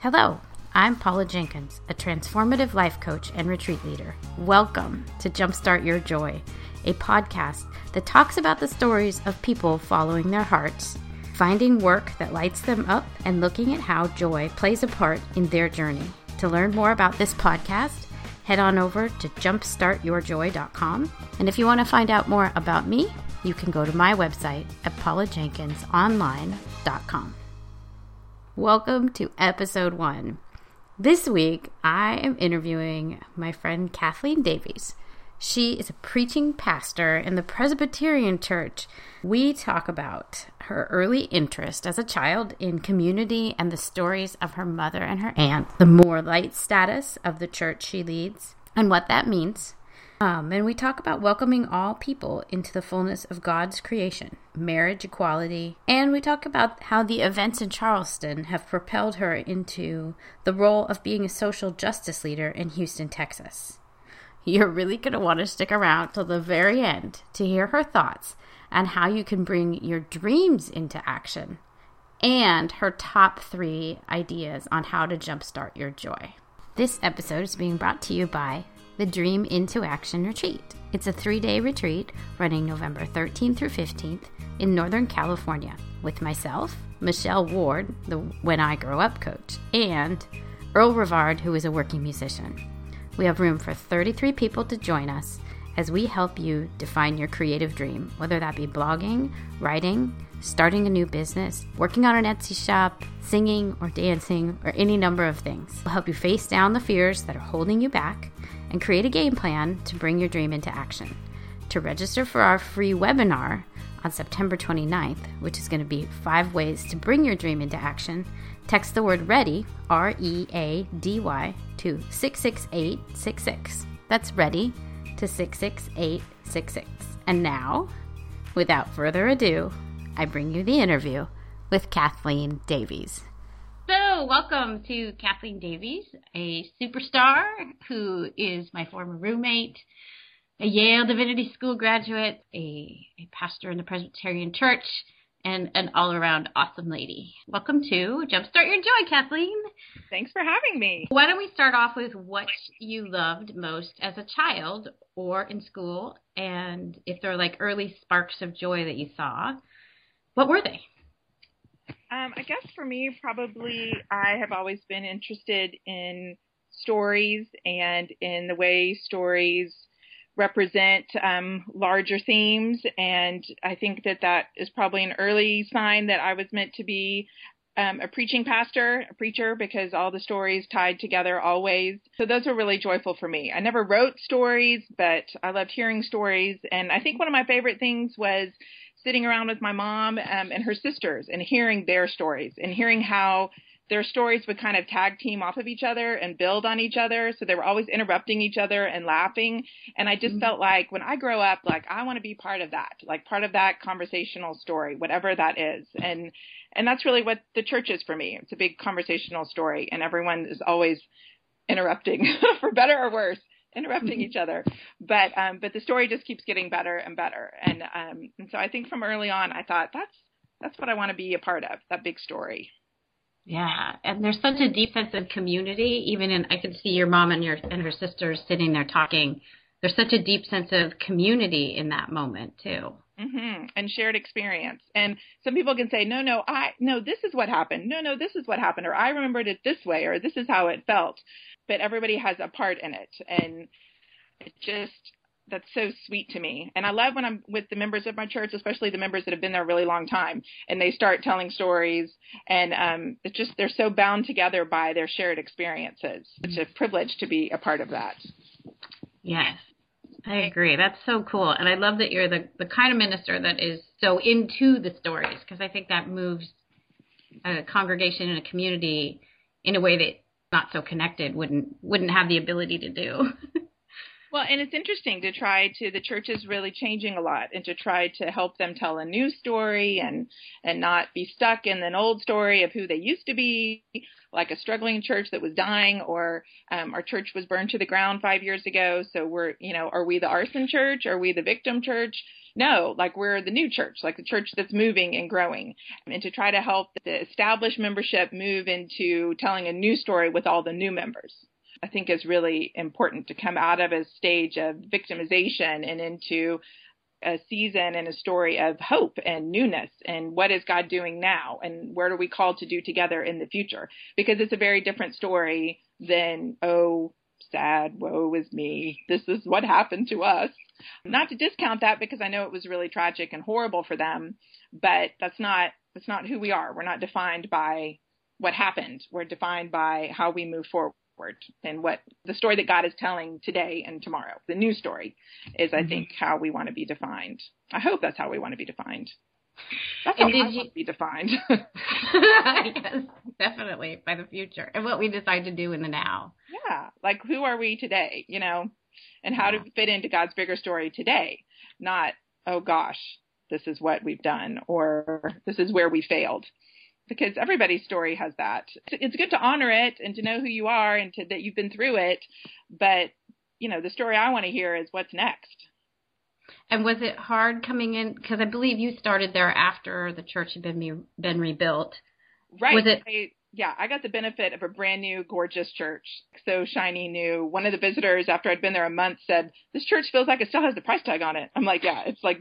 Hello, I'm Paula Jenkins, a transformative life coach and retreat leader. Welcome to Jumpstart Your Joy, a podcast that talks about the stories of people following their hearts, finding work that lights them up, and looking at how joy plays a part in their journey. To learn more about this podcast, head on over to jumpstartyourjoy.com. And if you want to find out more about me, you can go to my website at paulajenkinsonline.com. Welcome to episode one. This week, I am interviewing my friend Kathleen Davies. She is a preaching pastor in the Presbyterian Church. We talk about her early interest as a child in community and the stories of her mother and her aunt, the more light status of the church she leads, and what that means, um, and we talk about welcoming all people into the fullness of God's creation, marriage equality, and we talk about how the events in Charleston have propelled her into the role of being a social justice leader in Houston, Texas. You're really going to want to stick around till the very end to hear her thoughts on how you can bring your dreams into action and her top three ideas on how to jumpstart your joy. This episode is being brought to you by the Dream into Action Retreat. It's a three day retreat running November 13th through 15th in Northern California with myself, Michelle Ward, the When I Grow Up coach, and Earl Rivard, who is a working musician. We have room for 33 people to join us as we help you define your creative dream, whether that be blogging, writing, starting a new business, working on an Etsy shop, singing or dancing, or any number of things. We'll help you face down the fears that are holding you back and create a game plan to bring your dream into action. To register for our free webinar on September 29th, which is going to be five ways to bring your dream into action, text the word READY, R E A D Y, to 66866. That's READY to 66866. And now, without further ado, I bring you the interview with Kathleen Davies. So, welcome to Kathleen Davies, a superstar who is my former roommate, a Yale Divinity School graduate, a, a pastor in the Presbyterian Church, and an all around awesome lady. Welcome to Jumpstart Your Joy, Kathleen. Thanks for having me. Why don't we start off with what you loved most as a child or in school, and if there are like early sparks of joy that you saw, what were they? Um, I guess for me, probably I have always been interested in stories and in the way stories represent um, larger themes. And I think that that is probably an early sign that I was meant to be um, a preaching pastor, a preacher, because all the stories tied together always. So those were really joyful for me. I never wrote stories, but I loved hearing stories. And I think one of my favorite things was sitting around with my mom um, and her sisters and hearing their stories and hearing how their stories would kind of tag team off of each other and build on each other. So they were always interrupting each other and laughing. And I just mm-hmm. felt like when I grow up, like I want to be part of that, like part of that conversational story, whatever that is. And and that's really what the church is for me. It's a big conversational story, and everyone is always interrupting, for better or worse interrupting each other. But um, but the story just keeps getting better and better. And um, and so I think from early on, I thought that's that's what I want to be a part of. That big story. Yeah, and there's such a deep sense of community. Even in, I could see your mom and your and her sisters sitting there talking. There's such a deep sense of community in that moment too. Mm-hmm. And shared experience. And some people can say, no, no, I, no, this is what happened. No, no, this is what happened. Or I remembered it this way, or this is how it felt but everybody has a part in it. And it just, that's so sweet to me. And I love when I'm with the members of my church, especially the members that have been there a really long time, and they start telling stories. And um, it's just they're so bound together by their shared experiences. It's a privilege to be a part of that. Yes, I agree. That's so cool. And I love that you're the, the kind of minister that is so into the stories because I think that moves a congregation and a community in a way that not so connected wouldn't wouldn't have the ability to do. well, and it's interesting to try to the church is really changing a lot and to try to help them tell a new story and and not be stuck in an old story of who they used to be. like a struggling church that was dying, or um, our church was burned to the ground five years ago. So we're, you know, are we the arson church? Are we the victim church? No, like we're the new church, like the church that's moving and growing. And to try to help the established membership move into telling a new story with all the new members. I think is really important to come out of a stage of victimization and into a season and a story of hope and newness and what is God doing now and what are we called to do together in the future because it's a very different story than oh sad woe is me this is what happened to us not to discount that because I know it was really tragic and horrible for them but that's not that's not who we are we're not defined by what happened we're defined by how we move forward and what the story that God is telling today and tomorrow. The new story is, I mm-hmm. think, how we want to be defined. I hope that's how we want to be defined. That's and how I you... want to be defined. yes, definitely by the future and what we decide to do in the now. Yeah, like who are we today? You know, and how to fit into God's bigger story today, not oh gosh, this is what we've done or this is where we failed because everybody's story has that. It's good to honor it and to know who you are and to, that you've been through it. But, you know, the story I want to hear is what's next. And was it hard coming in? Because I believe you started there after the church had been been rebuilt. Right. Was it? I, yeah, I got the benefit of a brand new, gorgeous church, so shiny new. One of the visitors, after I'd been there a month, said, "This church feels like it still has the price tag on it." I'm like, "Yeah, it's like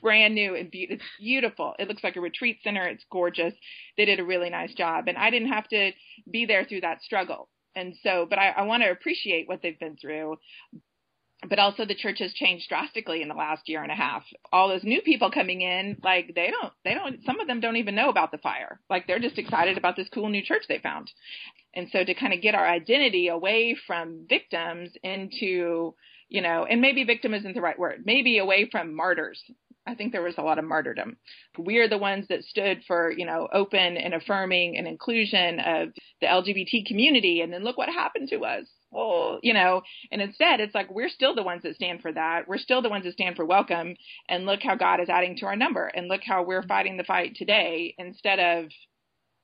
brand new and be- it's beautiful. It looks like a retreat center. It's gorgeous. They did a really nice job, and I didn't have to be there through that struggle. And so, but I, I want to appreciate what they've been through. But also, the church has changed drastically in the last year and a half. All those new people coming in, like they don't, they don't. Some of them don't even know about the fire. Like they're just excited about this cool new church they found. And so, to kind of get our identity away from victims into you know, and maybe victim isn't the right word, maybe away from martyrs I think there was a lot of martyrdom. We are the ones that stood for, you know, open and affirming and inclusion of the LGBT community. And then look what happened to us. Oh, you know, and instead it's like we're still the ones that stand for that. We're still the ones that stand for welcome. And look how God is adding to our number. And look how we're fighting the fight today instead of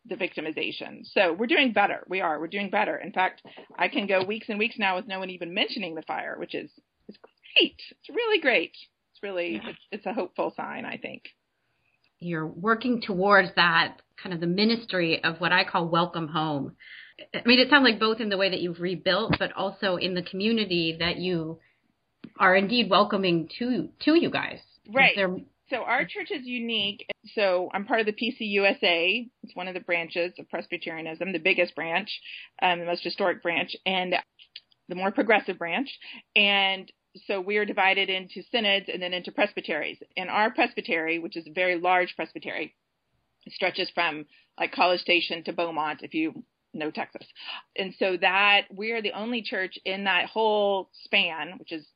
the victimization. So we're doing better. We are. We're doing better. In fact, I can go weeks and weeks now with no one even mentioning the fire, which is, is great. It's really great It's really it's, it's a hopeful sign, I think. You're working towards that kind of the ministry of what I call welcome home. I mean, it sounds like both in the way that you've rebuilt, but also in the community that you are indeed welcoming to to you guys. Right. So our church is unique. So I'm part of the PCUSA. It's one of the branches of Presbyterianism, the biggest branch, um, the most historic branch, and the more progressive branch. And so we are divided into synods and then into presbyteries. And our presbytery, which is a very large presbytery, stretches from like College Station to Beaumont, if you know Texas. And so that we are the only church in that whole span, which is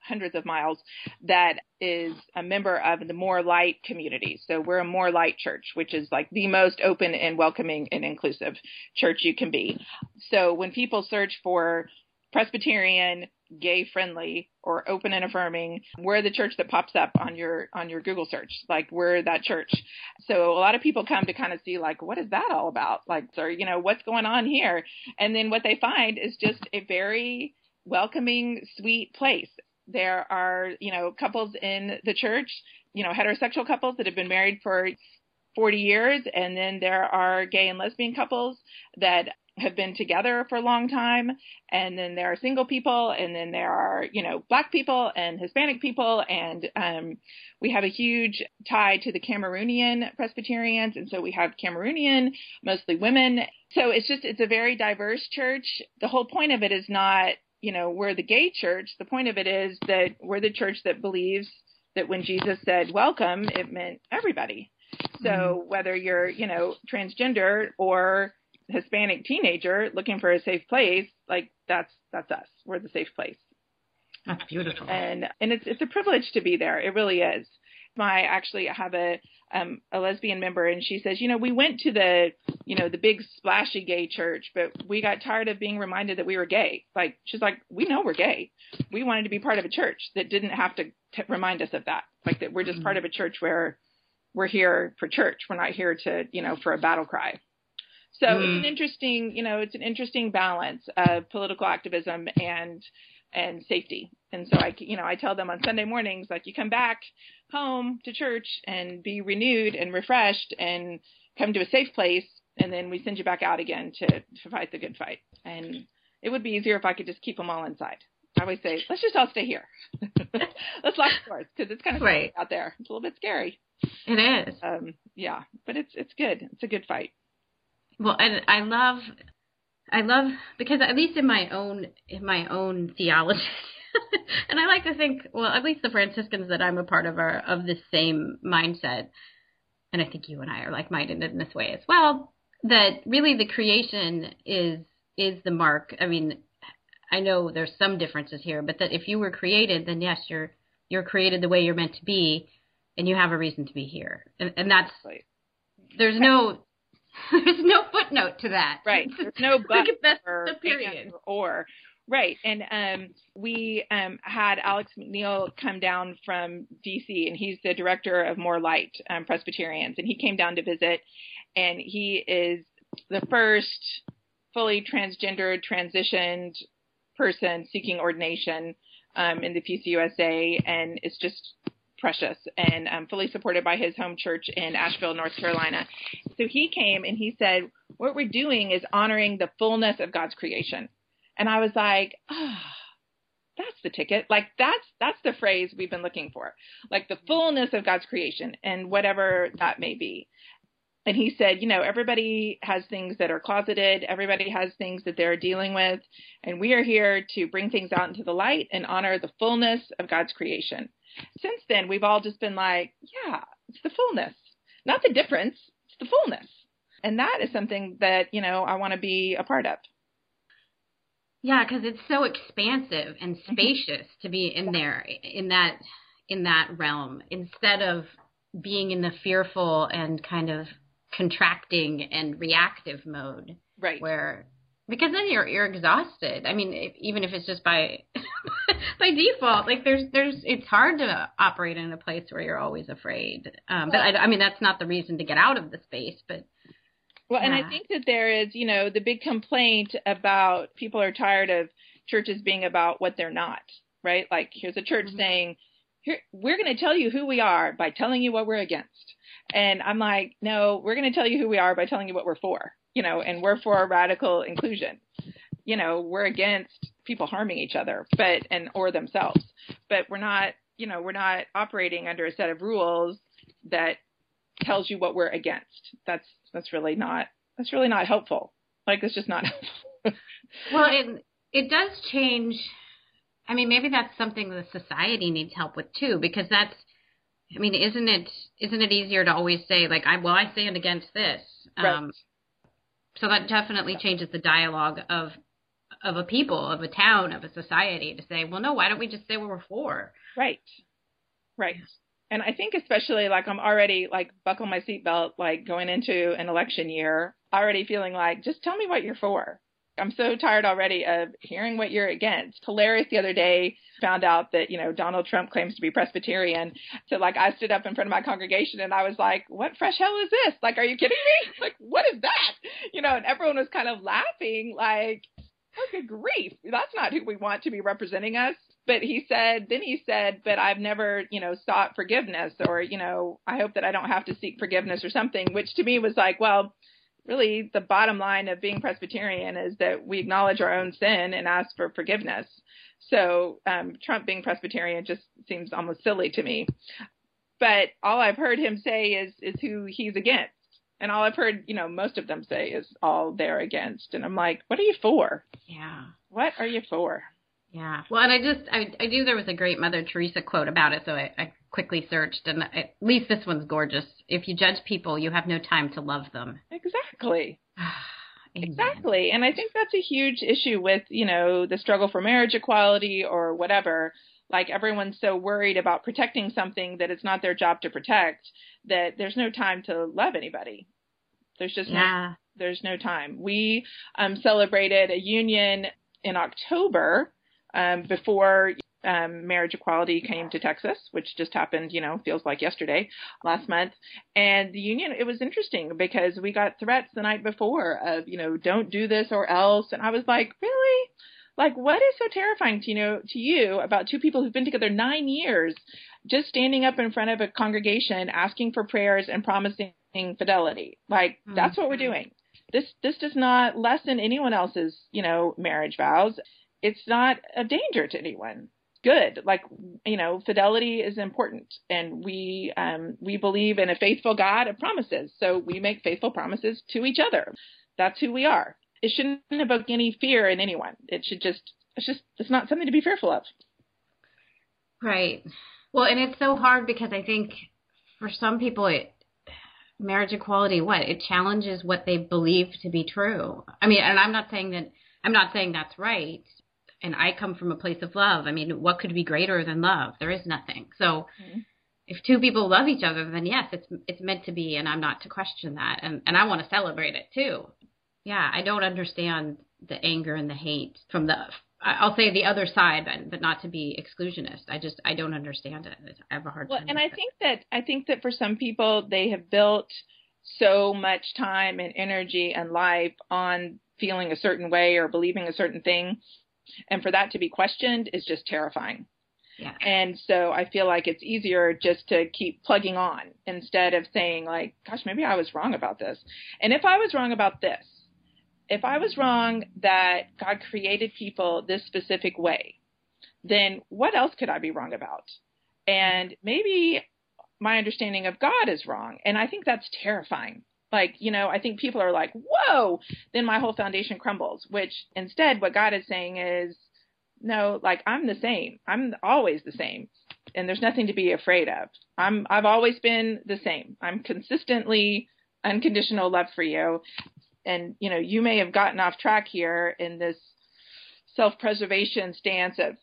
hundreds of miles, that is a member of the More Light community. So we're a More Light church, which is like the most open and welcoming and inclusive church you can be. So when people search for Presbyterian, gay friendly or open and affirming we're the church that pops up on your on your google search. Like we're that church. So a lot of people come to kind of see like what is that all about? Like or you know what's going on here? And then what they find is just a very welcoming sweet place. There are you know couples in the church you know heterosexual couples that have been married for 40 years and then there are gay and lesbian couples that have been together for a long time and then there are single people and then there are you know black people and hispanic people and um, we have a huge tie to the cameroonian presbyterians and so we have cameroonian mostly women. So it's just it's a very diverse church. The whole point of it is not you know we're the gay church. The point of it is that we're the church that believes that when jesus said welcome it meant everybody. So mm-hmm. whether you're you know transgender or Hispanic teenager looking for a safe place, like that's that's us. We're the safe place. That's beautiful. And and it's it's a privilege to be there. It really is. My actually I have a um a lesbian member and she says, you know, we went to the you know, the big splashy gay church, but we got tired of being reminded that we were gay. Like she's like, we know we're gay. We wanted to be part of a church that didn't have to t- remind us of that. Like that we're just mm-hmm. part of a church where we're here for church. We're not here to, you know, for a battle cry. So mm. it's an interesting, you know, it's an interesting balance of political activism and and safety. And so I, you know, I tell them on Sunday mornings, like you come back home to church and be renewed and refreshed and come to a safe place, and then we send you back out again to to fight the good fight. And it would be easier if I could just keep them all inside. I always say, let's just all stay here. let's lock the doors because it's kind of right. out there. It's a little bit scary. It is. Um, yeah, but it's it's good. It's a good fight. Well, and I love, I love because at least in my own in my own theology, and I like to think, well, at least the Franciscans that I'm a part of are of the same mindset, and I think you and I are like minded in this way as well. That really the creation is is the mark. I mean, I know there's some differences here, but that if you were created, then yes, you're you're created the way you're meant to be, and you have a reason to be here, and, and that's right. there's no there's no footnote to that. Right. There's no but that's or, the period or Right. And um, we um, had Alex McNeill come down from DC, and he's the director of More Light um, Presbyterians. And he came down to visit, and he is the first fully transgendered, transitioned person seeking ordination um, in the PCUSA, and it's just precious and um, fully supported by his home church in Asheville, North Carolina. So he came and he said, What we're doing is honoring the fullness of God's creation. And I was like, ah. Oh, that's the ticket. Like that's that's the phrase we've been looking for. Like the fullness of God's creation and whatever that may be and he said, you know, everybody has things that are closeted, everybody has things that they're dealing with, and we are here to bring things out into the light and honor the fullness of God's creation. Since then, we've all just been like, yeah, it's the fullness, not the difference, it's the fullness. And that is something that, you know, I want to be a part of. Yeah, because it's so expansive and mm-hmm. spacious to be in there in that in that realm instead of being in the fearful and kind of contracting and reactive mode. Right. Where because then you're you're exhausted. I mean, if, even if it's just by by default, like there's there's it's hard to operate in a place where you're always afraid. Um, but I, I mean, that's not the reason to get out of the space, but. Well, yeah. and I think that there is, you know, the big complaint about people are tired of churches being about what they're not, right? Like here's a church mm-hmm. saying, here we're going to tell you who we are by telling you what we're against and I'm like, no, we're going to tell you who we are by telling you what we're for, you know, and we're for radical inclusion. You know, we're against people harming each other, but, and, or themselves, but we're not, you know, we're not operating under a set of rules that tells you what we're against. That's, that's really not, that's really not helpful. Like, it's just not helpful. well, it, it does change. I mean, maybe that's something the society needs help with too, because that's, I mean, isn't it isn't it easier to always say like I well I stand against this? Right. Um, So that definitely changes the dialogue of of a people, of a town, of a society to say, well, no, why don't we just say what we're for? Right. Right. And I think especially like I'm already like buckle my seatbelt, like going into an election year, already feeling like just tell me what you're for. I'm so tired already of hearing what you're against. Hilarious the other day, found out that, you know, Donald Trump claims to be Presbyterian. So like I stood up in front of my congregation and I was like, what fresh hell is this? Like, are you kidding me? Like, what is that? You know, and everyone was kind of laughing like, oh, good grief. That's not who we want to be representing us. But he said, then he said, but I've never, you know, sought forgiveness or, you know, I hope that I don't have to seek forgiveness or something, which to me was like, well, really the bottom line of being Presbyterian is that we acknowledge our own sin and ask for forgiveness. So um, Trump being Presbyterian just seems almost silly to me. But all I've heard him say is is who he's against. And all I've heard, you know, most of them say is all they're against. And I'm like, what are you for? Yeah. What are you for? Yeah. Well, and I just I I knew there was a great Mother Teresa quote about it, so I, I quickly searched, and at least this one's gorgeous. If you judge people, you have no time to love them. Exactly. exactly. And I think that's a huge issue with, you know, the struggle for marriage equality or whatever. Like everyone's so worried about protecting something that it's not their job to protect that there's no time to love anybody. There's just yeah. no, there's no time. We um, celebrated a union in October um, before um, marriage equality came to Texas, which just happened, you know, feels like yesterday, last month. And the union, it was interesting because we got threats the night before of, you know, don't do this or else. And I was like, really? Like, what is so terrifying to you know to you about two people who've been together nine years, just standing up in front of a congregation, asking for prayers and promising fidelity? Like, mm-hmm. that's what we're doing. This this does not lessen anyone else's you know marriage vows. It's not a danger to anyone good. Like you know, fidelity is important, and we um, we believe in a faithful God of promises. So we make faithful promises to each other. That's who we are. It shouldn't evoke any fear in anyone. It should just it's just it's not something to be fearful of. Right. Well, and it's so hard because I think for some people it marriage equality what it challenges what they believe to be true. I mean, and I'm not saying that I'm not saying that's right and I come from a place of love. I mean, what could be greater than love? There is nothing. So mm-hmm. if two people love each other, then yes, it's it's meant to be, and I'm not to question that, and and I want to celebrate it too. Yeah, I don't understand the anger and the hate from the I'll say the other side, but but not to be exclusionist. I just I don't understand it. I have a hard well, time. and I think that I think that for some people they have built so much time and energy and life on feeling a certain way or believing a certain thing and for that to be questioned is just terrifying. Yeah. And so I feel like it's easier just to keep plugging on instead of saying like, gosh, maybe I was wrong about this. And if I was wrong about this, if I was wrong that God created people this specific way, then what else could I be wrong about? And maybe my understanding of God is wrong. And I think that's terrifying like you know i think people are like whoa then my whole foundation crumbles which instead what god is saying is no like i'm the same. I'm always the same. And there's nothing to be afraid of. I'm i've always been the same. I'm consistently unconditional love for you. And you know you may have gotten off track here in this self-preservation stance of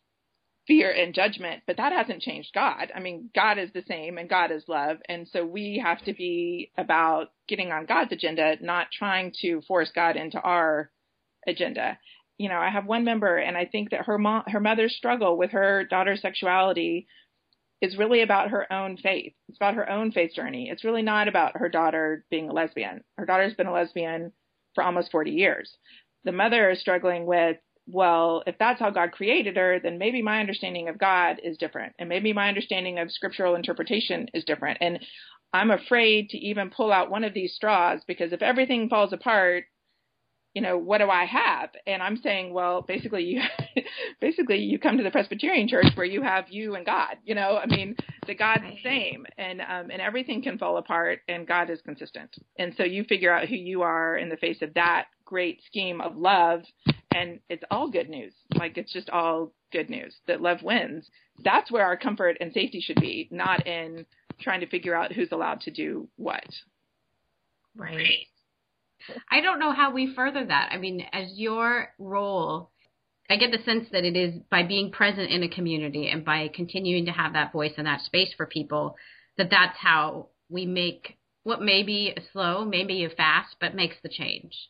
fear and judgment, but that hasn't changed God. I mean, God is the same and God is love. And so we have to be about getting on God's agenda, not trying to force God into our agenda. You know, I have one member and I think that her mom, her mother's struggle with her daughter's sexuality is really about her own faith. It's about her own faith journey. It's really not about her daughter being a lesbian. Her daughter's been a lesbian for almost 40 years. The mother is struggling with well, if that's how God created her, then maybe my understanding of God is different. And maybe my understanding of scriptural interpretation is different. And I'm afraid to even pull out one of these straws because if everything falls apart, you know, what do I have? And I'm saying, well, basically you, basically you come to the Presbyterian church where you have you and God, you know, I mean, the God's the same and, um, and everything can fall apart and God is consistent. And so you figure out who you are in the face of that great scheme of love and it's all good news. Like it's just all good news that love wins. That's where our comfort and safety should be, not in trying to figure out who's allowed to do what. Right. I don't know how we further that. I mean, as your role, I get the sense that it is by being present in a community and by continuing to have that voice and that space for people that that's how we make what may be slow, maybe a fast, but makes the change.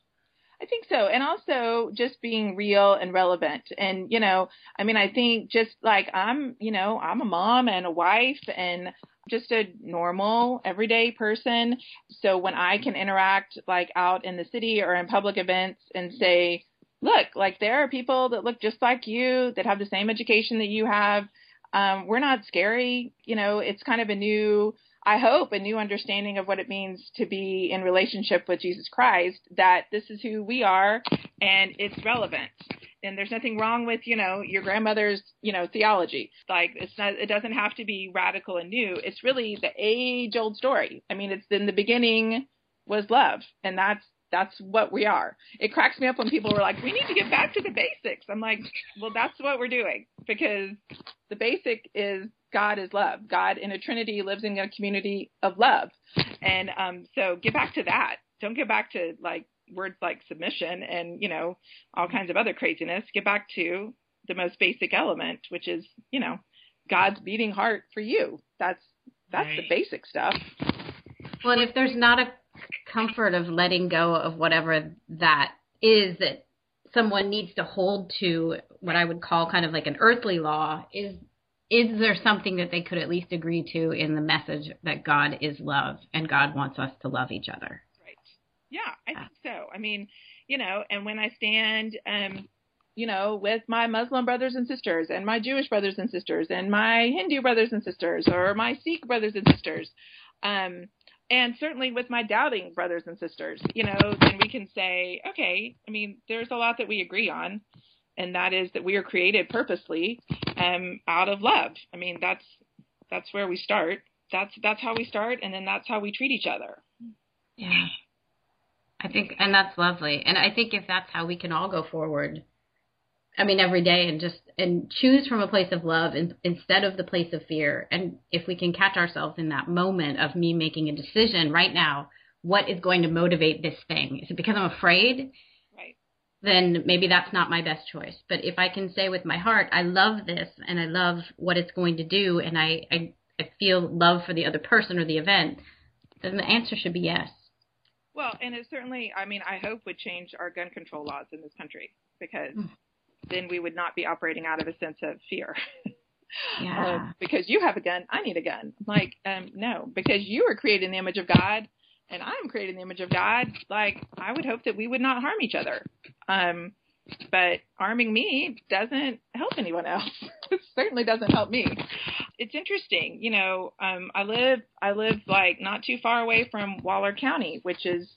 I think so. And also just being real and relevant. And, you know, I mean, I think just like I'm, you know, I'm a mom and a wife and just a normal everyday person. So when I can interact like out in the city or in public events and say, look, like there are people that look just like you that have the same education that you have. Um, we're not scary. You know, it's kind of a new I hope, a new understanding of what it means to be in relationship with Jesus Christ, that this is who we are and it's relevant. And there's nothing wrong with, you know, your grandmother's, you know, theology. Like it's not, it doesn't have to be radical and new. It's really the age old story. I mean, it's in the beginning was love and that's that's what we are. It cracks me up when people were like, "We need to get back to the basics." I'm like, "Well, that's what we're doing because the basic is God is love. God in a Trinity lives in a community of love. And um, so get back to that. Don't get back to like words like submission and, you know, all kinds of other craziness. Get back to the most basic element, which is, you know, God's beating heart for you. That's that's right. the basic stuff. Well, and if there's not a comfort of letting go of whatever that is that someone needs to hold to what I would call kind of like an earthly law is is there something that they could at least agree to in the message that God is love and God wants us to love each other? Right. Yeah, I think so. I mean, you know, and when I stand um you know, with my Muslim brothers and sisters and my Jewish brothers and sisters and my Hindu brothers and sisters or my Sikh brothers and sisters. Um, and certainly with my doubting brothers and sisters, you know, then we can say, okay, I mean, there's a lot that we agree on, and that is that we are created purposely um, out of love. I mean, that's that's where we start. That's that's how we start, and then that's how we treat each other. Yeah, I think, and that's lovely. And I think if that's how we can all go forward, I mean, every day and just and choose from a place of love in, instead of the place of fear. And if we can catch ourselves in that moment of me making a decision right now, what is going to motivate this thing? Is it because I'm afraid? Then maybe that's not my best choice. But if I can say with my heart, I love this and I love what it's going to do, and I I, I feel love for the other person or the event, then the answer should be yes. Well, and it certainly, I mean, I hope would change our gun control laws in this country because mm then we would not be operating out of a sense of fear. Yeah. um, because you have a gun, I need a gun. Like, um, no, because you are created in the image of God and I'm created in the image of God. Like, I would hope that we would not harm each other. Um, but arming me doesn't help anyone else. it certainly doesn't help me. It's interesting, you know. Um, I live, I live like not too far away from Waller County, which is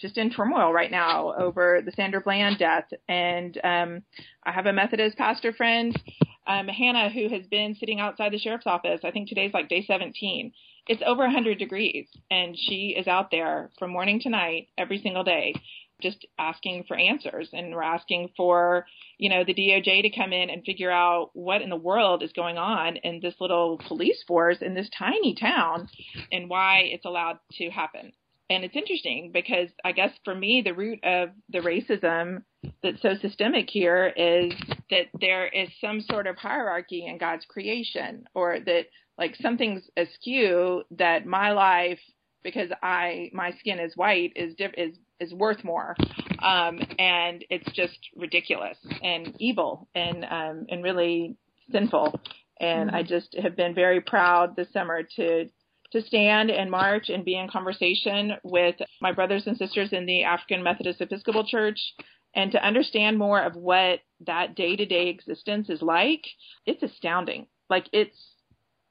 just in turmoil right now over the Sandra Bland death. And um, I have a Methodist pastor friend, um, Hannah, who has been sitting outside the sheriff's office. I think today's like day 17. It's over 100 degrees, and she is out there from morning to night every single day just asking for answers and we're asking for you know the DOJ to come in and figure out what in the world is going on in this little police force in this tiny town and why it's allowed to happen. And it's interesting because I guess for me, the root of the racism that's so systemic here is that there is some sort of hierarchy in God's creation, or that like something's askew that my life, because I my skin is white, is diff- is is worth more, um, and it's just ridiculous and evil and um, and really sinful. And mm-hmm. I just have been very proud this summer to to stand and march and be in conversation with my brothers and sisters in the African Methodist Episcopal Church and to understand more of what that day-to-day existence is like it's astounding like it's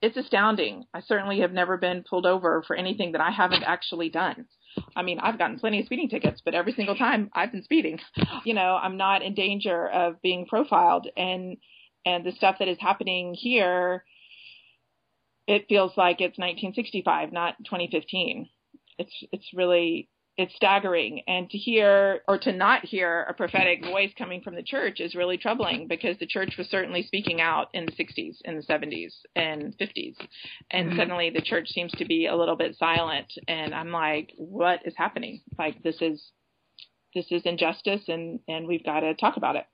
it's astounding. I certainly have never been pulled over for anything that i haven't actually done. I mean i've gotten plenty of speeding tickets but every single time i've been speeding. You know i'm not in danger of being profiled and and the stuff that is happening here it feels like it's 1965, not 2015. It's it's really it's staggering. And to hear or to not hear a prophetic voice coming from the church is really troubling because the church was certainly speaking out in the 60s in the 70s and 50s and mm-hmm. suddenly the church seems to be a little bit silent. And i'm like what is happening? Like this is this is injustice and and we've got to talk about it.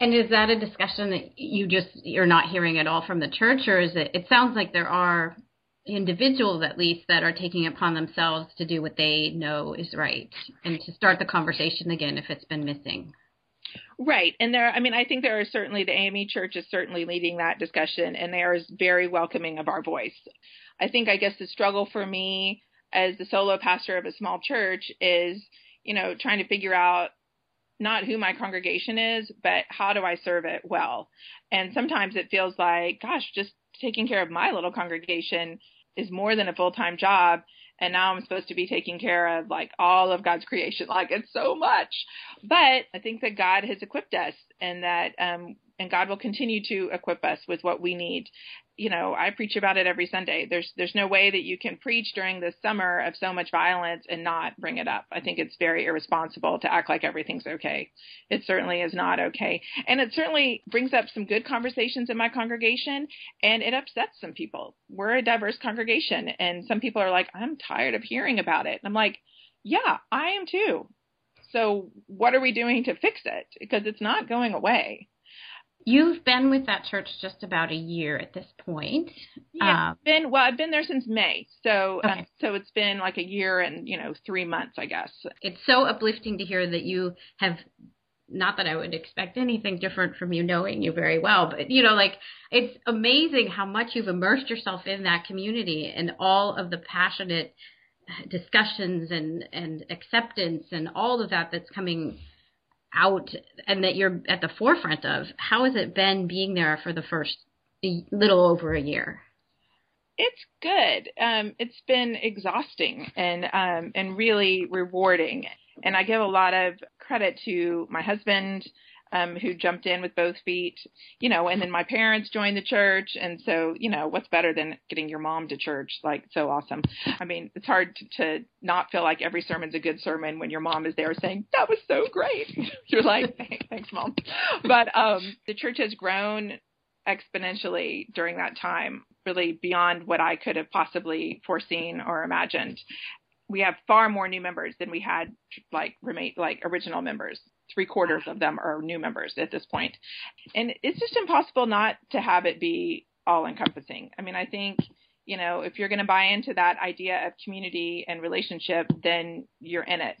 And is that a discussion that you just you're not hearing at all from the church, or is it? It sounds like there are individuals at least that are taking upon themselves to do what they know is right and to start the conversation again if it's been missing. Right. And there, I mean, I think there are certainly the AME church is certainly leading that discussion and they are very welcoming of our voice. I think, I guess the struggle for me as the solo pastor of a small church is, you know, trying to figure out not who my congregation is, but how do I serve it well? And sometimes it feels like, gosh, just taking care of my little congregation is more than a full time job. And now I'm supposed to be taking care of like all of God's creation. Like it's so much. But I think that God has equipped us and that, um, and God will continue to equip us with what we need you know, I preach about it every Sunday. There's there's no way that you can preach during the summer of so much violence and not bring it up. I think it's very irresponsible to act like everything's okay. It certainly is not okay. And it certainly brings up some good conversations in my congregation and it upsets some people. We're a diverse congregation and some people are like, "I'm tired of hearing about it." And I'm like, "Yeah, I am too." So, what are we doing to fix it? Because it's not going away You've been with that church just about a year at this point. Yeah, um, been well. I've been there since May, so um, okay. um, so it's been like a year and you know three months, I guess. It's so uplifting to hear that you have. Not that I would expect anything different from you, knowing you very well, but you know, like it's amazing how much you've immersed yourself in that community and all of the passionate discussions and and acceptance and all of that that's coming out and that you're at the forefront of. How has it been being there for the first little over a year? It's good. Um, it's been exhausting and um, and really rewarding. And I give a lot of credit to my husband um, who jumped in with both feet, you know, and then my parents joined the church. And so, you know, what's better than getting your mom to church? Like, so awesome. I mean, it's hard to, to not feel like every sermon's a good sermon when your mom is there saying, that was so great. You're like, thanks, mom. But um, the church has grown exponentially during that time, really beyond what I could have possibly foreseen or imagined we have far more new members than we had like remain like original members three quarters of them are new members at this point. And it's just impossible not to have it be all encompassing. I mean, I think, you know, if you're going to buy into that idea of community and relationship, then you're in it.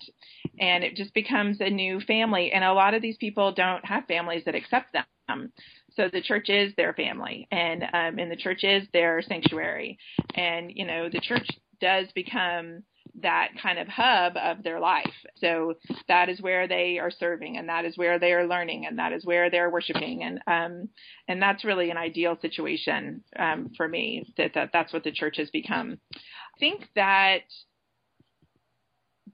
And it just becomes a new family. And a lot of these people don't have families that accept them. So the church is their family, and um, and the church is their sanctuary, and you know the church does become that kind of hub of their life. So that is where they are serving and that is where they are learning and that is where they're worshiping and um and that's really an ideal situation um for me that, that that's what the church has become. I think that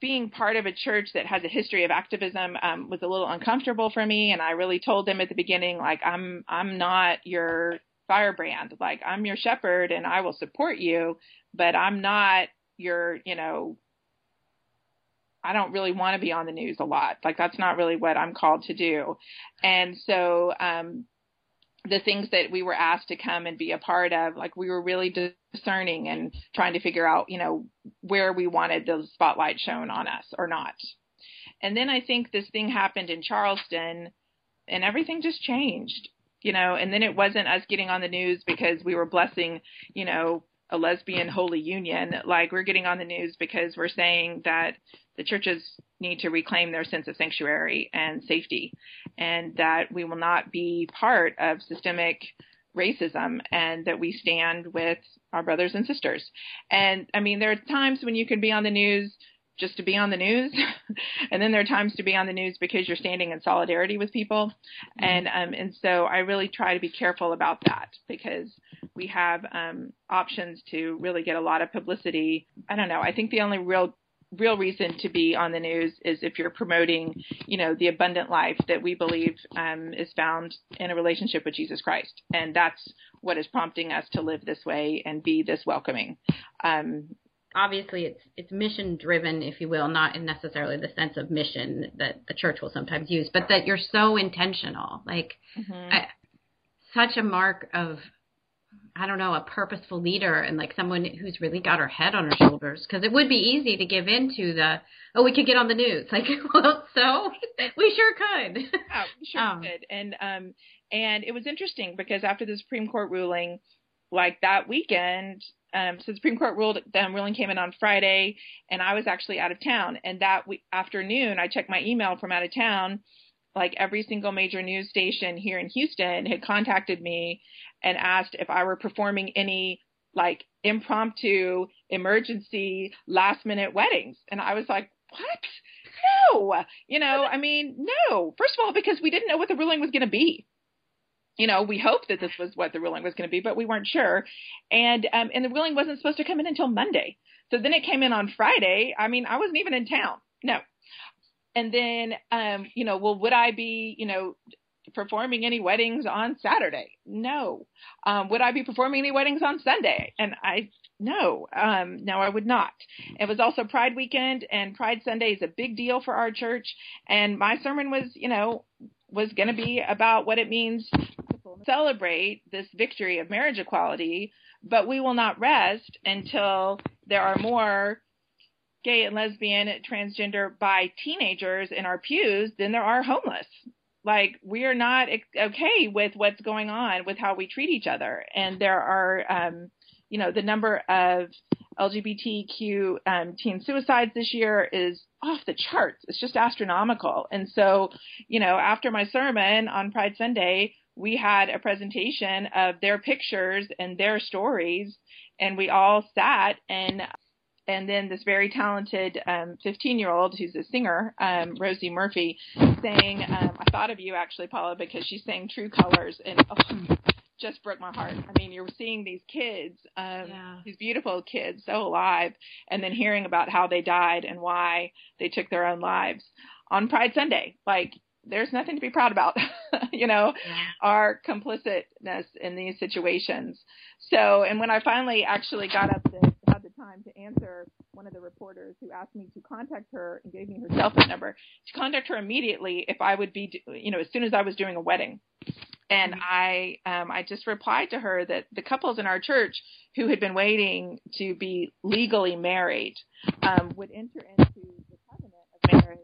being part of a church that has a history of activism um, was a little uncomfortable for me, and I really told them at the beginning, like, I'm I'm not your firebrand, like I'm your shepherd, and I will support you, but I'm not you're, you know, I don't really want to be on the news a lot. Like that's not really what I'm called to do. And so um the things that we were asked to come and be a part of, like we were really discerning and trying to figure out, you know, where we wanted the spotlight shown on us or not. And then I think this thing happened in Charleston and everything just changed, you know, and then it wasn't us getting on the news because we were blessing, you know, a lesbian holy union. Like we're getting on the news because we're saying that the churches need to reclaim their sense of sanctuary and safety, and that we will not be part of systemic racism and that we stand with our brothers and sisters. And I mean, there are times when you can be on the news just to be on the news. and then there are times to be on the news because you're standing in solidarity with people. Mm-hmm. And um, and so I really try to be careful about that because we have um, options to really get a lot of publicity. I don't know. I think the only real real reason to be on the news is if you're promoting, you know, the abundant life that we believe um, is found in a relationship with Jesus Christ, and that's what is prompting us to live this way and be this welcoming. Um, obviously it's it's mission driven, if you will, not in necessarily the sense of mission that the church will sometimes use, but that you're so intentional, like mm-hmm. I, such a mark of I don't know, a purposeful leader and like someone who's really got her head on her shoulders. Because it would be easy to give in to the, oh, we could get on the news. Like, well, so we sure could. Oh, we sure um, could. And um, and it was interesting because after the Supreme Court ruling, like that weekend, um, so the Supreme Court ruled ruling came in on Friday, and I was actually out of town. And that we, afternoon, I checked my email from out of town. Like every single major news station here in Houston had contacted me and asked if I were performing any like impromptu, emergency, last minute weddings. And I was like, what? No, you know, I mean, no. First of all, because we didn't know what the ruling was going to be you know, we hoped that this was what the ruling was going to be, but we weren't sure. And um, and the ruling wasn't supposed to come in until Monday. So then it came in on Friday. I mean, I wasn't even in town. No. And then, um, you know, well, would I be, you know, performing any weddings on Saturday? No. Um, would I be performing any weddings on Sunday? And I, no, um, no, I would not. It was also Pride weekend and Pride Sunday is a big deal for our church. And my sermon was, you know, was going to be about what it means to celebrate this victory of marriage equality, but we will not rest until there are more gay and lesbian, transgender, bi teenagers in our pews than there are homeless. like we are not okay with what's going on with how we treat each other and there are um you know the number of lgbtq um, teen suicides this year is off the charts. It's just astronomical. And so you know after my sermon on pride sunday we had a presentation of their pictures and their stories and we all sat and and then this very talented 15 um, year old who's a singer, um, Rosie Murphy, sang, um, I thought of you actually, Paula, because she sang True Colors and oh, just broke my heart. I mean, you're seeing these kids, um, yeah. these beautiful kids, so alive, and then hearing about how they died and why they took their own lives on Pride Sunday. Like, there's nothing to be proud about, you know, yeah. our complicitness in these situations. So, and when I finally actually got up to had the time to answer one of the reporters who asked me to contact her and gave me her cell phone number to contact her immediately if I would be, you know, as soon as I was doing a wedding. And mm-hmm. I, um, I just replied to her that the couples in our church who had been waiting to be legally married um, would enter into the covenant of marriage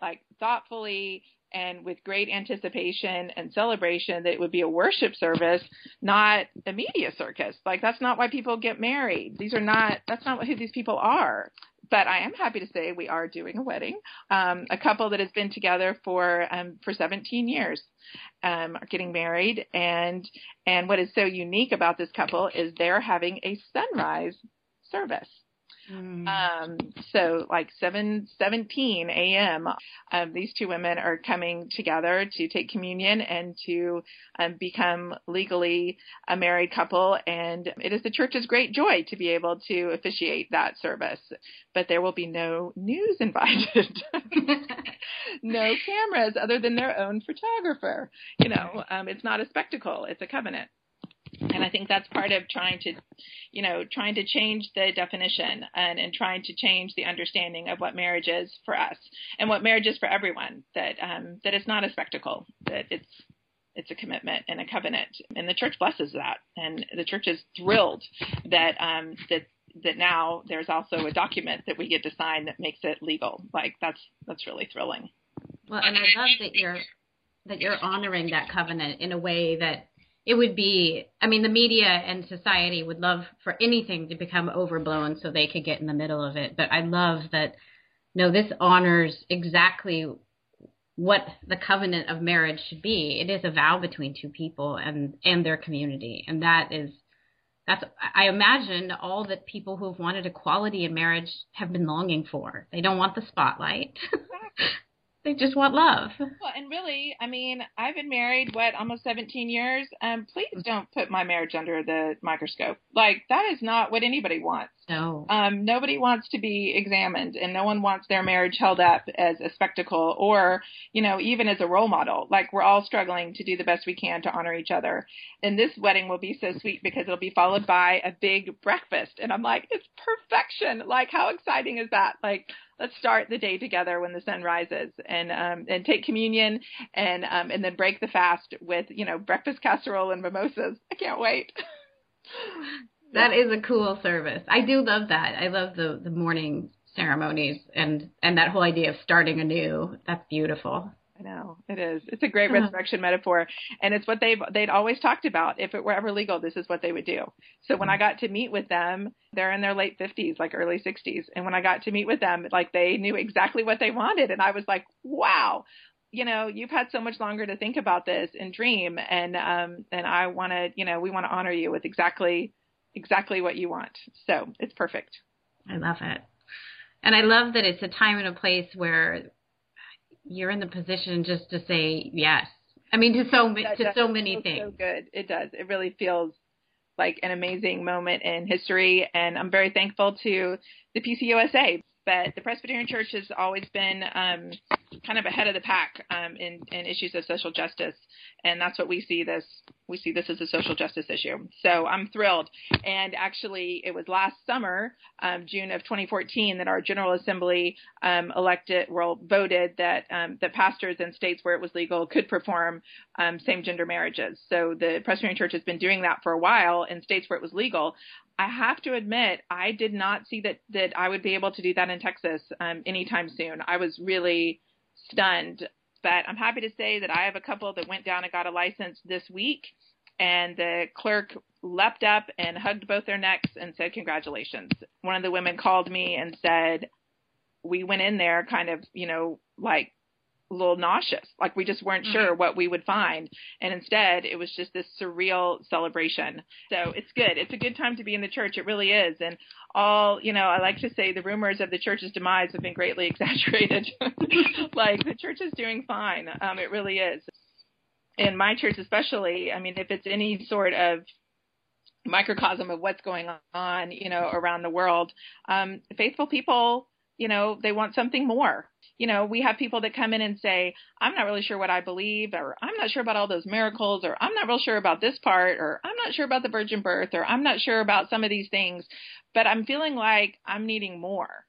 like thoughtfully and with great anticipation and celebration that it would be a worship service, not a media circus. Like that's not why people get married. These are not that's not who these people are. But I am happy to say we are doing a wedding. Um, a couple that has been together for um, for 17 years um, are getting married, and and what is so unique about this couple is they're having a sunrise service. Mm. Um, so like 7, 17 a.m., um, these two women are coming together to take communion and to um, become legally a married couple. And it is the church's great joy to be able to officiate that service. But there will be no news invited, no cameras other than their own photographer. You know, um, it's not a spectacle, it's a covenant and I think that's part of trying to, you know, trying to change the definition and, and trying to change the understanding of what marriage is for us and what marriage is for everyone. That um, that it's not a spectacle. That it's it's a commitment and a covenant, and the church blesses that, and the church is thrilled that um, that that now there's also a document that we get to sign that makes it legal. Like that's that's really thrilling. Well, and I love that you're that you're honoring that covenant in a way that it would be i mean the media and society would love for anything to become overblown so they could get in the middle of it. But i love that no this honors exactly what the covenant of marriage should be. It is a vow between two people and and their community. And that is that's i imagine all that people who've wanted equality in marriage have been longing for. They don't want the spotlight They just want love. Well, and really, I mean, I've been married what almost 17 years. Um, please don't put my marriage under the microscope. Like that is not what anybody wants. No. Um, nobody wants to be examined, and no one wants their marriage held up as a spectacle or, you know, even as a role model. Like we're all struggling to do the best we can to honor each other. And this wedding will be so sweet because it'll be followed by a big breakfast, and I'm like, it's perfection. Like how exciting is that? Like let's start the day together when the sun rises and um, and take communion and um, and then break the fast with you know breakfast casserole and mimosas. I can't wait. that is a cool service. I do love that. I love the the morning ceremonies and and that whole idea of starting anew. That's beautiful. I know it is. It's a great resurrection metaphor, and it's what they've they'd always talked about. If it were ever legal, this is what they would do. So when I got to meet with them, they're in their late fifties, like early sixties, and when I got to meet with them, like they knew exactly what they wanted, and I was like, wow. You know, you've had so much longer to think about this and dream, and um, and I want to, you know, we want to honor you with exactly, exactly what you want. So it's perfect. I love it, and I love that it's a time and a place where you're in the position just to say yes. I mean, to so that to so many things. So good, it does. It really feels like an amazing moment in history, and I'm very thankful to the PCUSA but the Presbyterian Church has always been um, kind of ahead of the pack um, in, in, issues of social justice, and that's what we see this. We see this as a social justice issue. So I'm thrilled. And actually, it was last summer, um, June of 2014, that our General Assembly um, elected, well, voted that um, that pastors in states where it was legal could perform um, same-gender marriages. So the Presbyterian Church has been doing that for a while in states where it was legal. I have to admit, I did not see that that I would be able to do that in Texas um, anytime soon. I was really stunned but I'm happy to say that I have a couple that went down and got a license this week. And the clerk leapt up and hugged both their necks and said, Congratulations. One of the women called me and said, We went in there kind of, you know, like a little nauseous. Like we just weren't mm-hmm. sure what we would find. And instead, it was just this surreal celebration. So it's good. It's a good time to be in the church. It really is. And all, you know, I like to say the rumors of the church's demise have been greatly exaggerated. like the church is doing fine. Um, it really is. In my church, especially, I mean, if it's any sort of microcosm of what's going on, you know, around the world, um, faithful people, you know, they want something more you know, we have people that come in and say, I'm not really sure what I believe, or I'm not sure about all those miracles, or I'm not real sure about this part, or I'm not sure about the virgin birth, or I'm not sure about some of these things, but I'm feeling like I'm needing more.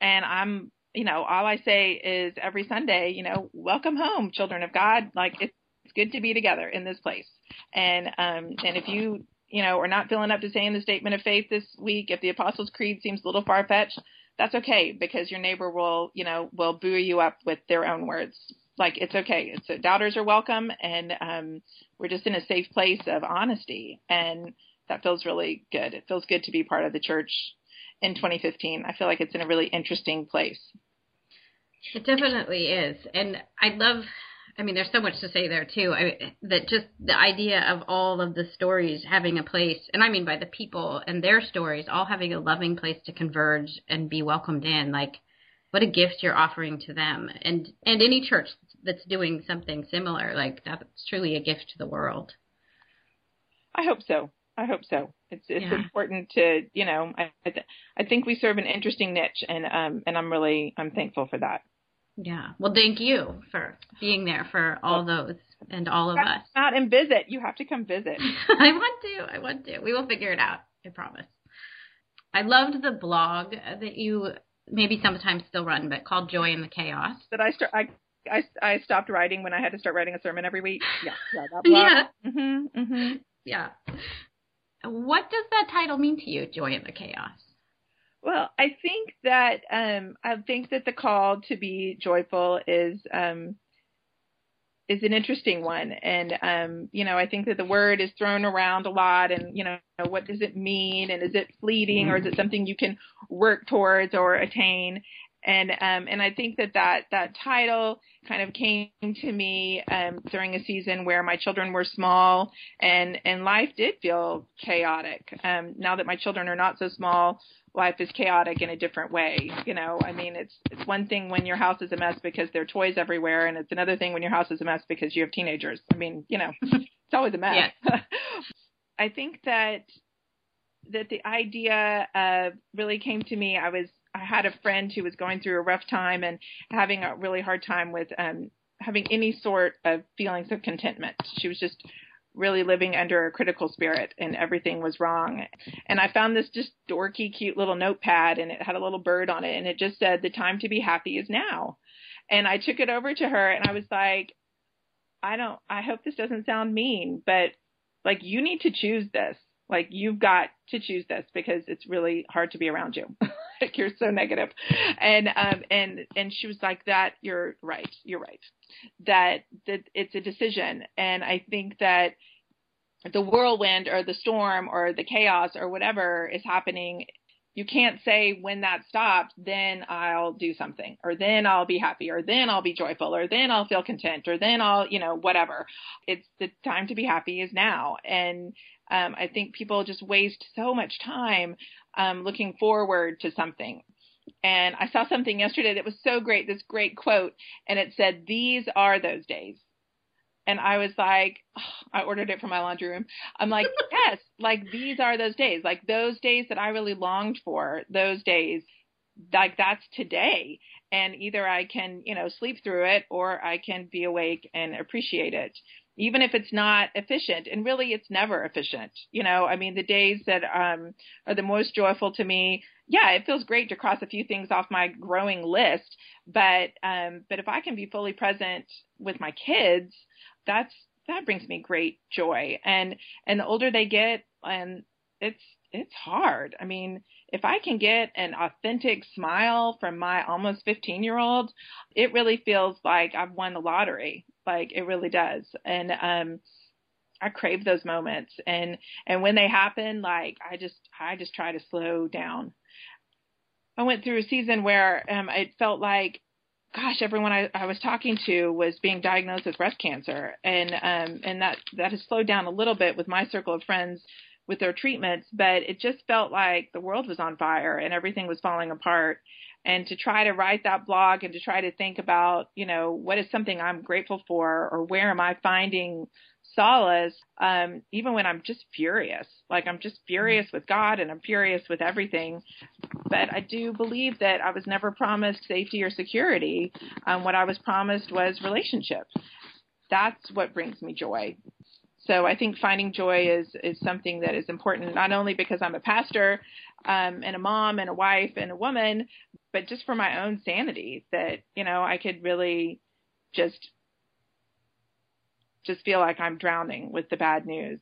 And I'm, you know, all I say is every Sunday, you know, welcome home, children of God. Like it's good to be together in this place. And, um, and if you, you know, are not feeling up to saying the statement of faith this week, if the Apostles' Creed seems a little far fetched, that's okay because your neighbor will, you know, will buoy you up with their own words. Like it's okay. It's a, doubters are welcome, and um, we're just in a safe place of honesty, and that feels really good. It feels good to be part of the church in 2015. I feel like it's in a really interesting place. It definitely is, and I love I mean, there's so much to say there too. I, that just the idea of all of the stories having a place, and I mean by the people and their stories, all having a loving place to converge and be welcomed in. Like, what a gift you're offering to them, and and any church that's doing something similar, like that's truly a gift to the world. I hope so. I hope so. It's it's yeah. important to you know I I, th- I think we serve an interesting niche, and um and I'm really I'm thankful for that. Yeah. Well, thank you for being there for all those and all of us. Out and visit. You have to come visit. I want to. I want to. We will figure it out. I promise. I loved the blog that you maybe sometimes still run, but called Joy in the Chaos. That I start. I I, I stopped writing when I had to start writing a sermon every week. Yeah, yeah, that blog. Yeah. Mhm. Mhm. Yeah. What does that title mean to you, Joy in the Chaos? Well, I think that um, I think that the call to be joyful is um, is an interesting one, and um, you know, I think that the word is thrown around a lot, and you know, what does it mean, and is it fleeting, or is it something you can work towards or attain? And um, and I think that that that title kind of came to me um, during a season where my children were small, and and life did feel chaotic. Um, now that my children are not so small, life is chaotic in a different way. You know, I mean, it's it's one thing when your house is a mess because there are toys everywhere, and it's another thing when your house is a mess because you have teenagers. I mean, you know, it's always a mess. Yeah. I think that that the idea uh, really came to me. I was I had a friend who was going through a rough time and having a really hard time with um, having any sort of feelings of contentment. She was just really living under a critical spirit and everything was wrong. And I found this just dorky, cute little notepad and it had a little bird on it and it just said, the time to be happy is now. And I took it over to her and I was like, I don't, I hope this doesn't sound mean, but like you need to choose this. Like you've got to choose this because it's really hard to be around you. like you're so negative. And um and and she was like that you're right. You're right. That that it's a decision and I think that the whirlwind or the storm or the chaos or whatever is happening you can't say when that stops, then I'll do something, or then I'll be happy, or then I'll be joyful, or then I'll feel content, or then I'll, you know, whatever. It's the time to be happy is now. And um, I think people just waste so much time um, looking forward to something. And I saw something yesterday that was so great, this great quote, and it said, These are those days. And I was like, oh, I ordered it from my laundry room. I'm like, yes, like these are those days, like those days that I really longed for, those days, like that's today. And either I can, you know, sleep through it or I can be awake and appreciate it even if it's not efficient and really it's never efficient you know i mean the days that um are the most joyful to me yeah it feels great to cross a few things off my growing list but um but if i can be fully present with my kids that's that brings me great joy and and the older they get and it's it's hard. I mean, if I can get an authentic smile from my almost 15 year old, it really feels like I've won the lottery. Like it really does. And, um, I crave those moments and, and when they happen, like I just, I just try to slow down. I went through a season where, um, it felt like gosh, everyone I, I was talking to was being diagnosed with breast cancer, and um, and that that has slowed down a little bit with my circle of friends with their treatments, but it just felt like the world was on fire and everything was falling apart. And to try to write that blog and to try to think about, you know, what is something I'm grateful for or where am I finding solace, um, even when I'm just furious. Like I'm just furious with God and I'm furious with everything. But I do believe that I was never promised safety or security. Um, what I was promised was relationship. That's what brings me joy. So I think finding joy is is something that is important not only because I'm a pastor um, and a mom and a wife and a woman, but just for my own sanity that you know I could really just just feel like I'm drowning with the bad news.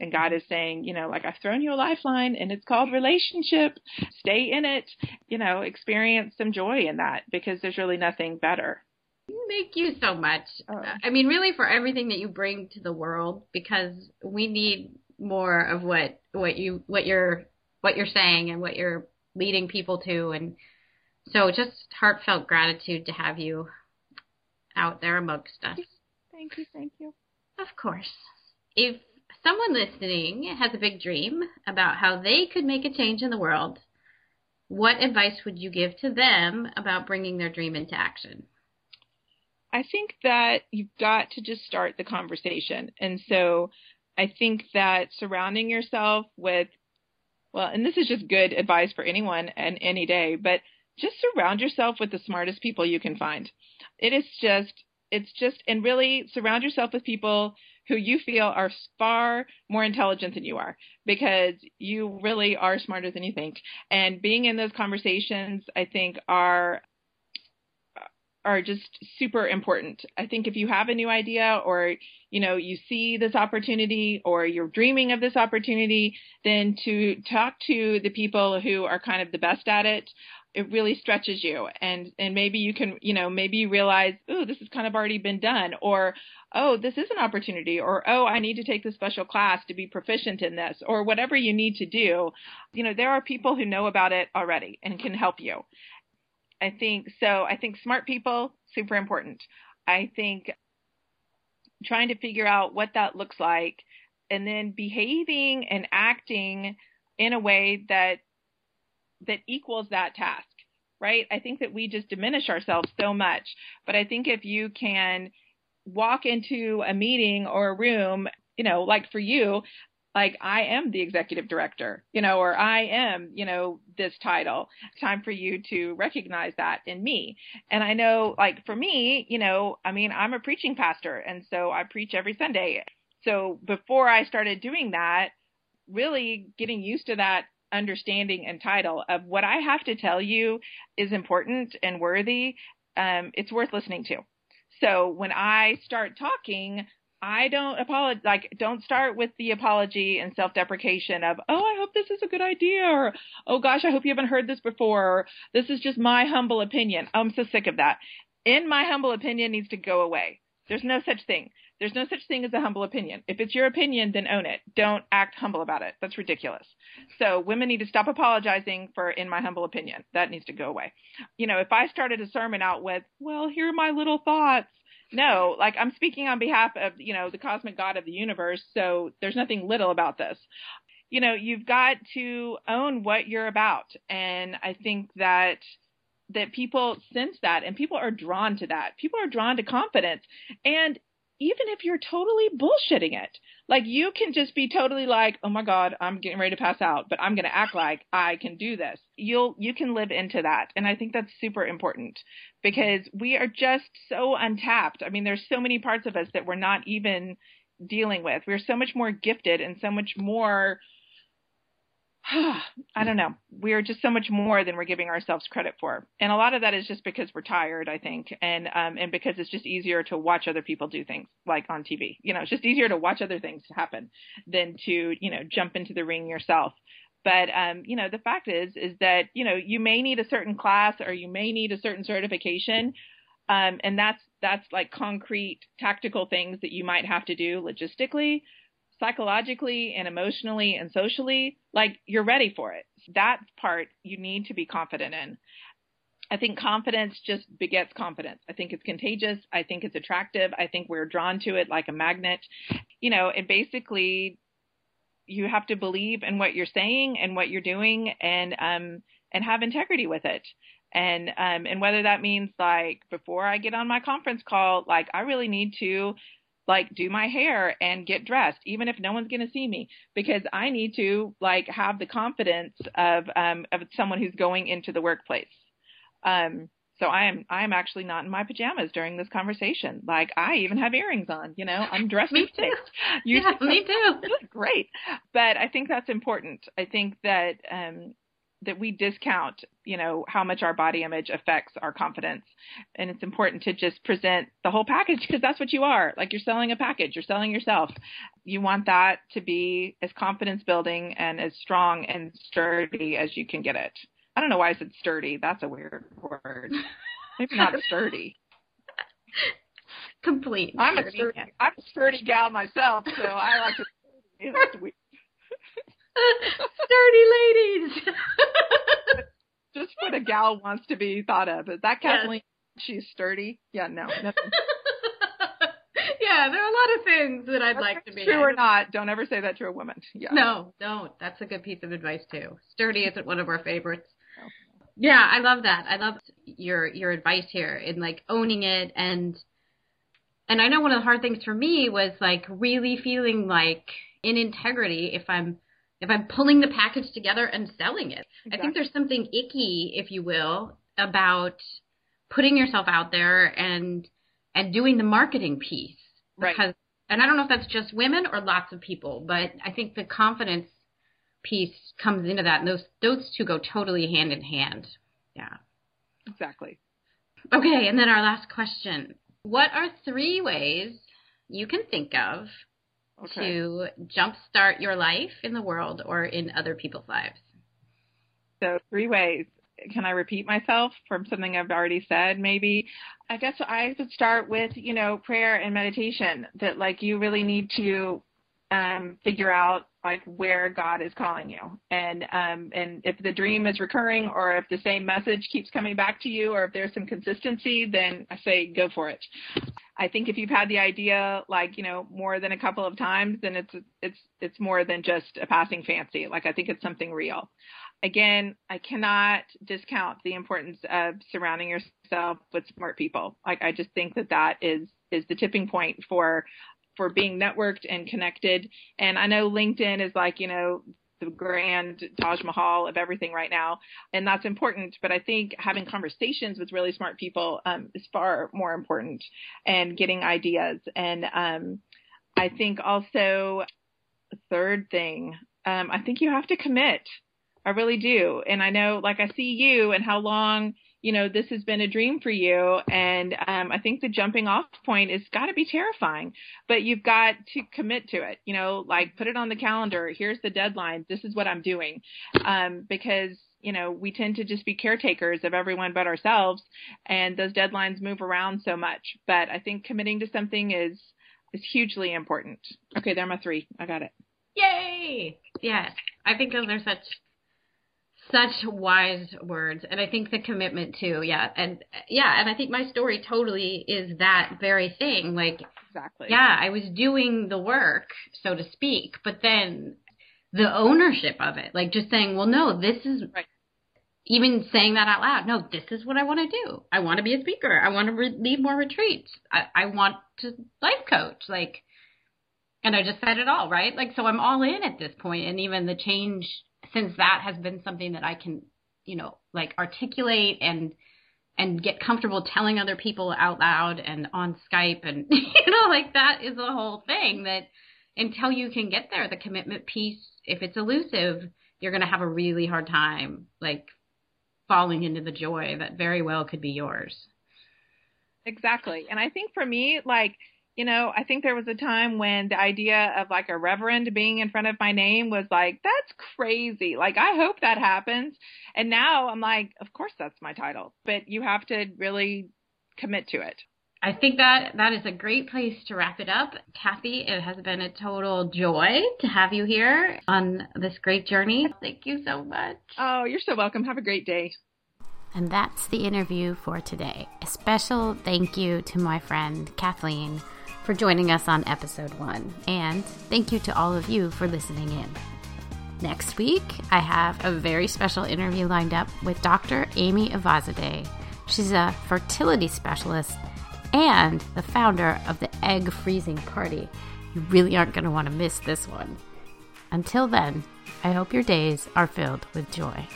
And God is saying, you know, like I've thrown you a lifeline and it's called relationship. Stay in it, you know, experience some joy in that because there's really nothing better. Thank you so much. Oh. I mean, really for everything that you bring to the world because we need more of what what you what you're what you're saying and what you're leading people to and so just heartfelt gratitude to have you out there amongst us. Thank you, thank you. Of course. If someone listening has a big dream about how they could make a change in the world, what advice would you give to them about bringing their dream into action? I think that you've got to just start the conversation. And so I think that surrounding yourself with, well, and this is just good advice for anyone and any day, but just surround yourself with the smartest people you can find. It is just it's just, and really surround yourself with people who you feel are far more intelligent than you are because you really are smarter than you think. And being in those conversations, I think are are just super important. I think if you have a new idea or you know you see this opportunity or you're dreaming of this opportunity, then to talk to the people who are kind of the best at it it really stretches you. And and maybe you can you know maybe you realize oh this has kind of already been done or oh this is an opportunity or oh i need to take this special class to be proficient in this or whatever you need to do. You know there are people who know about it already and can help you i think so i think smart people super important i think trying to figure out what that looks like and then behaving and acting in a way that that equals that task, right? I think that we just diminish ourselves so much. But I think if you can walk into a meeting or a room, you know, like for you, like I am the executive director, you know, or I am, you know, this title. Time for you to recognize that in me. And I know, like for me, you know, I mean, I'm a preaching pastor, and so I preach every Sunday. So before I started doing that, really getting used to that understanding and title of what I have to tell you is important and worthy, um, it's worth listening to. So when I start talking, I don't apologize. Like, don't start with the apology and self-deprecation of, "Oh, I hope this is a good idea," or "Oh gosh, I hope you haven't heard this before." Or, this is just my humble opinion. I'm so sick of that. In my humble opinion needs to go away. There's no such thing. There's no such thing as a humble opinion. If it's your opinion, then own it. Don't act humble about it. That's ridiculous. So women need to stop apologizing for, in my humble opinion. That needs to go away. You know, if I started a sermon out with, well, here are my little thoughts. No, like I'm speaking on behalf of, you know, the cosmic God of the universe. So there's nothing little about this. You know, you've got to own what you're about. And I think that that people sense that and people are drawn to that. People are drawn to confidence. And even if you're totally bullshitting it. Like you can just be totally like, "Oh my god, I'm getting ready to pass out, but I'm going to act like I can do this." You'll you can live into that. And I think that's super important because we are just so untapped. I mean, there's so many parts of us that we're not even dealing with. We're so much more gifted and so much more I don't know. We are just so much more than we're giving ourselves credit for, and a lot of that is just because we're tired, I think, and um, and because it's just easier to watch other people do things like on TV. You know, it's just easier to watch other things happen than to you know jump into the ring yourself. But um, you know, the fact is is that, you know, you may need a certain class or you may need a certain certification. Um, and that's that's like concrete tactical things that you might have to do logistically, psychologically and emotionally and socially. Like you're ready for it. That part you need to be confident in. I think confidence just begets confidence. I think it's contagious. I think it's attractive. I think we're drawn to it like a magnet. You know, and basically you have to believe in what you're saying and what you're doing and um and have integrity with it. And um and whether that means like before I get on my conference call, like I really need to like do my hair and get dressed even if no one's going to see me because I need to like have the confidence of um of someone who's going into the workplace. Um so I am I am actually not in my pajamas during this conversation. Like I even have earrings on, you know. I'm dressed me too. You yeah, me too. Great. But I think that's important. I think that um that we discount, you know, how much our body image affects our confidence. And it's important to just present the whole package because that's what you are. Like you're selling a package, you're selling yourself. You want that to be as confidence building and as strong and sturdy as you can get it. I don't know why I said sturdy. That's a weird word. Maybe not sturdy. Complete. I'm a sturdy. I'm a sturdy gal myself, so I like to. Sturdy ladies. Just what a gal wants to be thought of. Is that Kathleen? Yes. She's sturdy. Yeah, no. yeah, there are a lot of things that I'd like to be. True or not, don't ever say that to a woman. Yeah. No, don't. That's a good piece of advice too. Sturdy isn't one of our favorites. Yeah, I love that. I love your your advice here in like owning it and and I know one of the hard things for me was like really feeling like in integrity if I'm if I'm pulling the package together and selling it. Exactly. I think there's something icky, if you will, about putting yourself out there and and doing the marketing piece. Because right. and I don't know if that's just women or lots of people, but I think the confidence piece comes into that and those those two go totally hand in hand yeah exactly okay and then our last question what are three ways you can think of okay. to jumpstart your life in the world or in other people's lives so three ways can I repeat myself from something I've already said? Maybe I guess I would start with, you know, prayer and meditation that like you really need to um, figure out like where God is calling you, and um, and if the dream is recurring, or if the same message keeps coming back to you, or if there's some consistency, then I say go for it. I think if you've had the idea like you know more than a couple of times, then it's it's it's more than just a passing fancy. Like I think it's something real. Again, I cannot discount the importance of surrounding yourself with smart people. Like I just think that that is is the tipping point for for being networked and connected. And I know LinkedIn is like, you know, the grand Taj Mahal of everything right now, and that's important. But I think having conversations with really smart people um, is far more important, and getting ideas. And um, I think also, third thing, um, I think you have to commit. I really do. And I know, like, I see you and how long you know, this has been a dream for you. And um, I think the jumping off point has got to be terrifying, but you've got to commit to it, you know, like put it on the calendar. Here's the deadline. This is what I'm doing. Um, because, you know, we tend to just be caretakers of everyone but ourselves. And those deadlines move around so much. But I think committing to something is, is hugely important. Okay, there are my three. I got it. Yay! Yes. I think those are such such wise words and i think the commitment too yeah and yeah and i think my story totally is that very thing like exactly. yeah i was doing the work so to speak but then the ownership of it like just saying well no this is right. even saying that out loud no this is what i want to do. I want to be a speaker. I want to re- lead more retreats. I, I want to life coach like and i just said it all right? Like so i'm all in at this point and even the change since that has been something that I can, you know, like articulate and and get comfortable telling other people out loud and on Skype and you know, like that is the whole thing that until you can get there, the commitment piece, if it's elusive, you're to have a really hard time like falling into the joy that very well could be yours. Exactly. And I think for me, like You know, I think there was a time when the idea of like a reverend being in front of my name was like, that's crazy. Like, I hope that happens. And now I'm like, of course that's my title, but you have to really commit to it. I think that that is a great place to wrap it up. Kathy, it has been a total joy to have you here on this great journey. Thank you so much. Oh, you're so welcome. Have a great day. And that's the interview for today. A special thank you to my friend Kathleen for joining us on episode one. And thank you to all of you for listening in. Next week, I have a very special interview lined up with Dr. Aimee Eyvazzadeh. She's a fertility specialist and the founder of the Egg Freezing Party. You really aren't going to want to miss this one. Until then, I hope your days are filled with joy.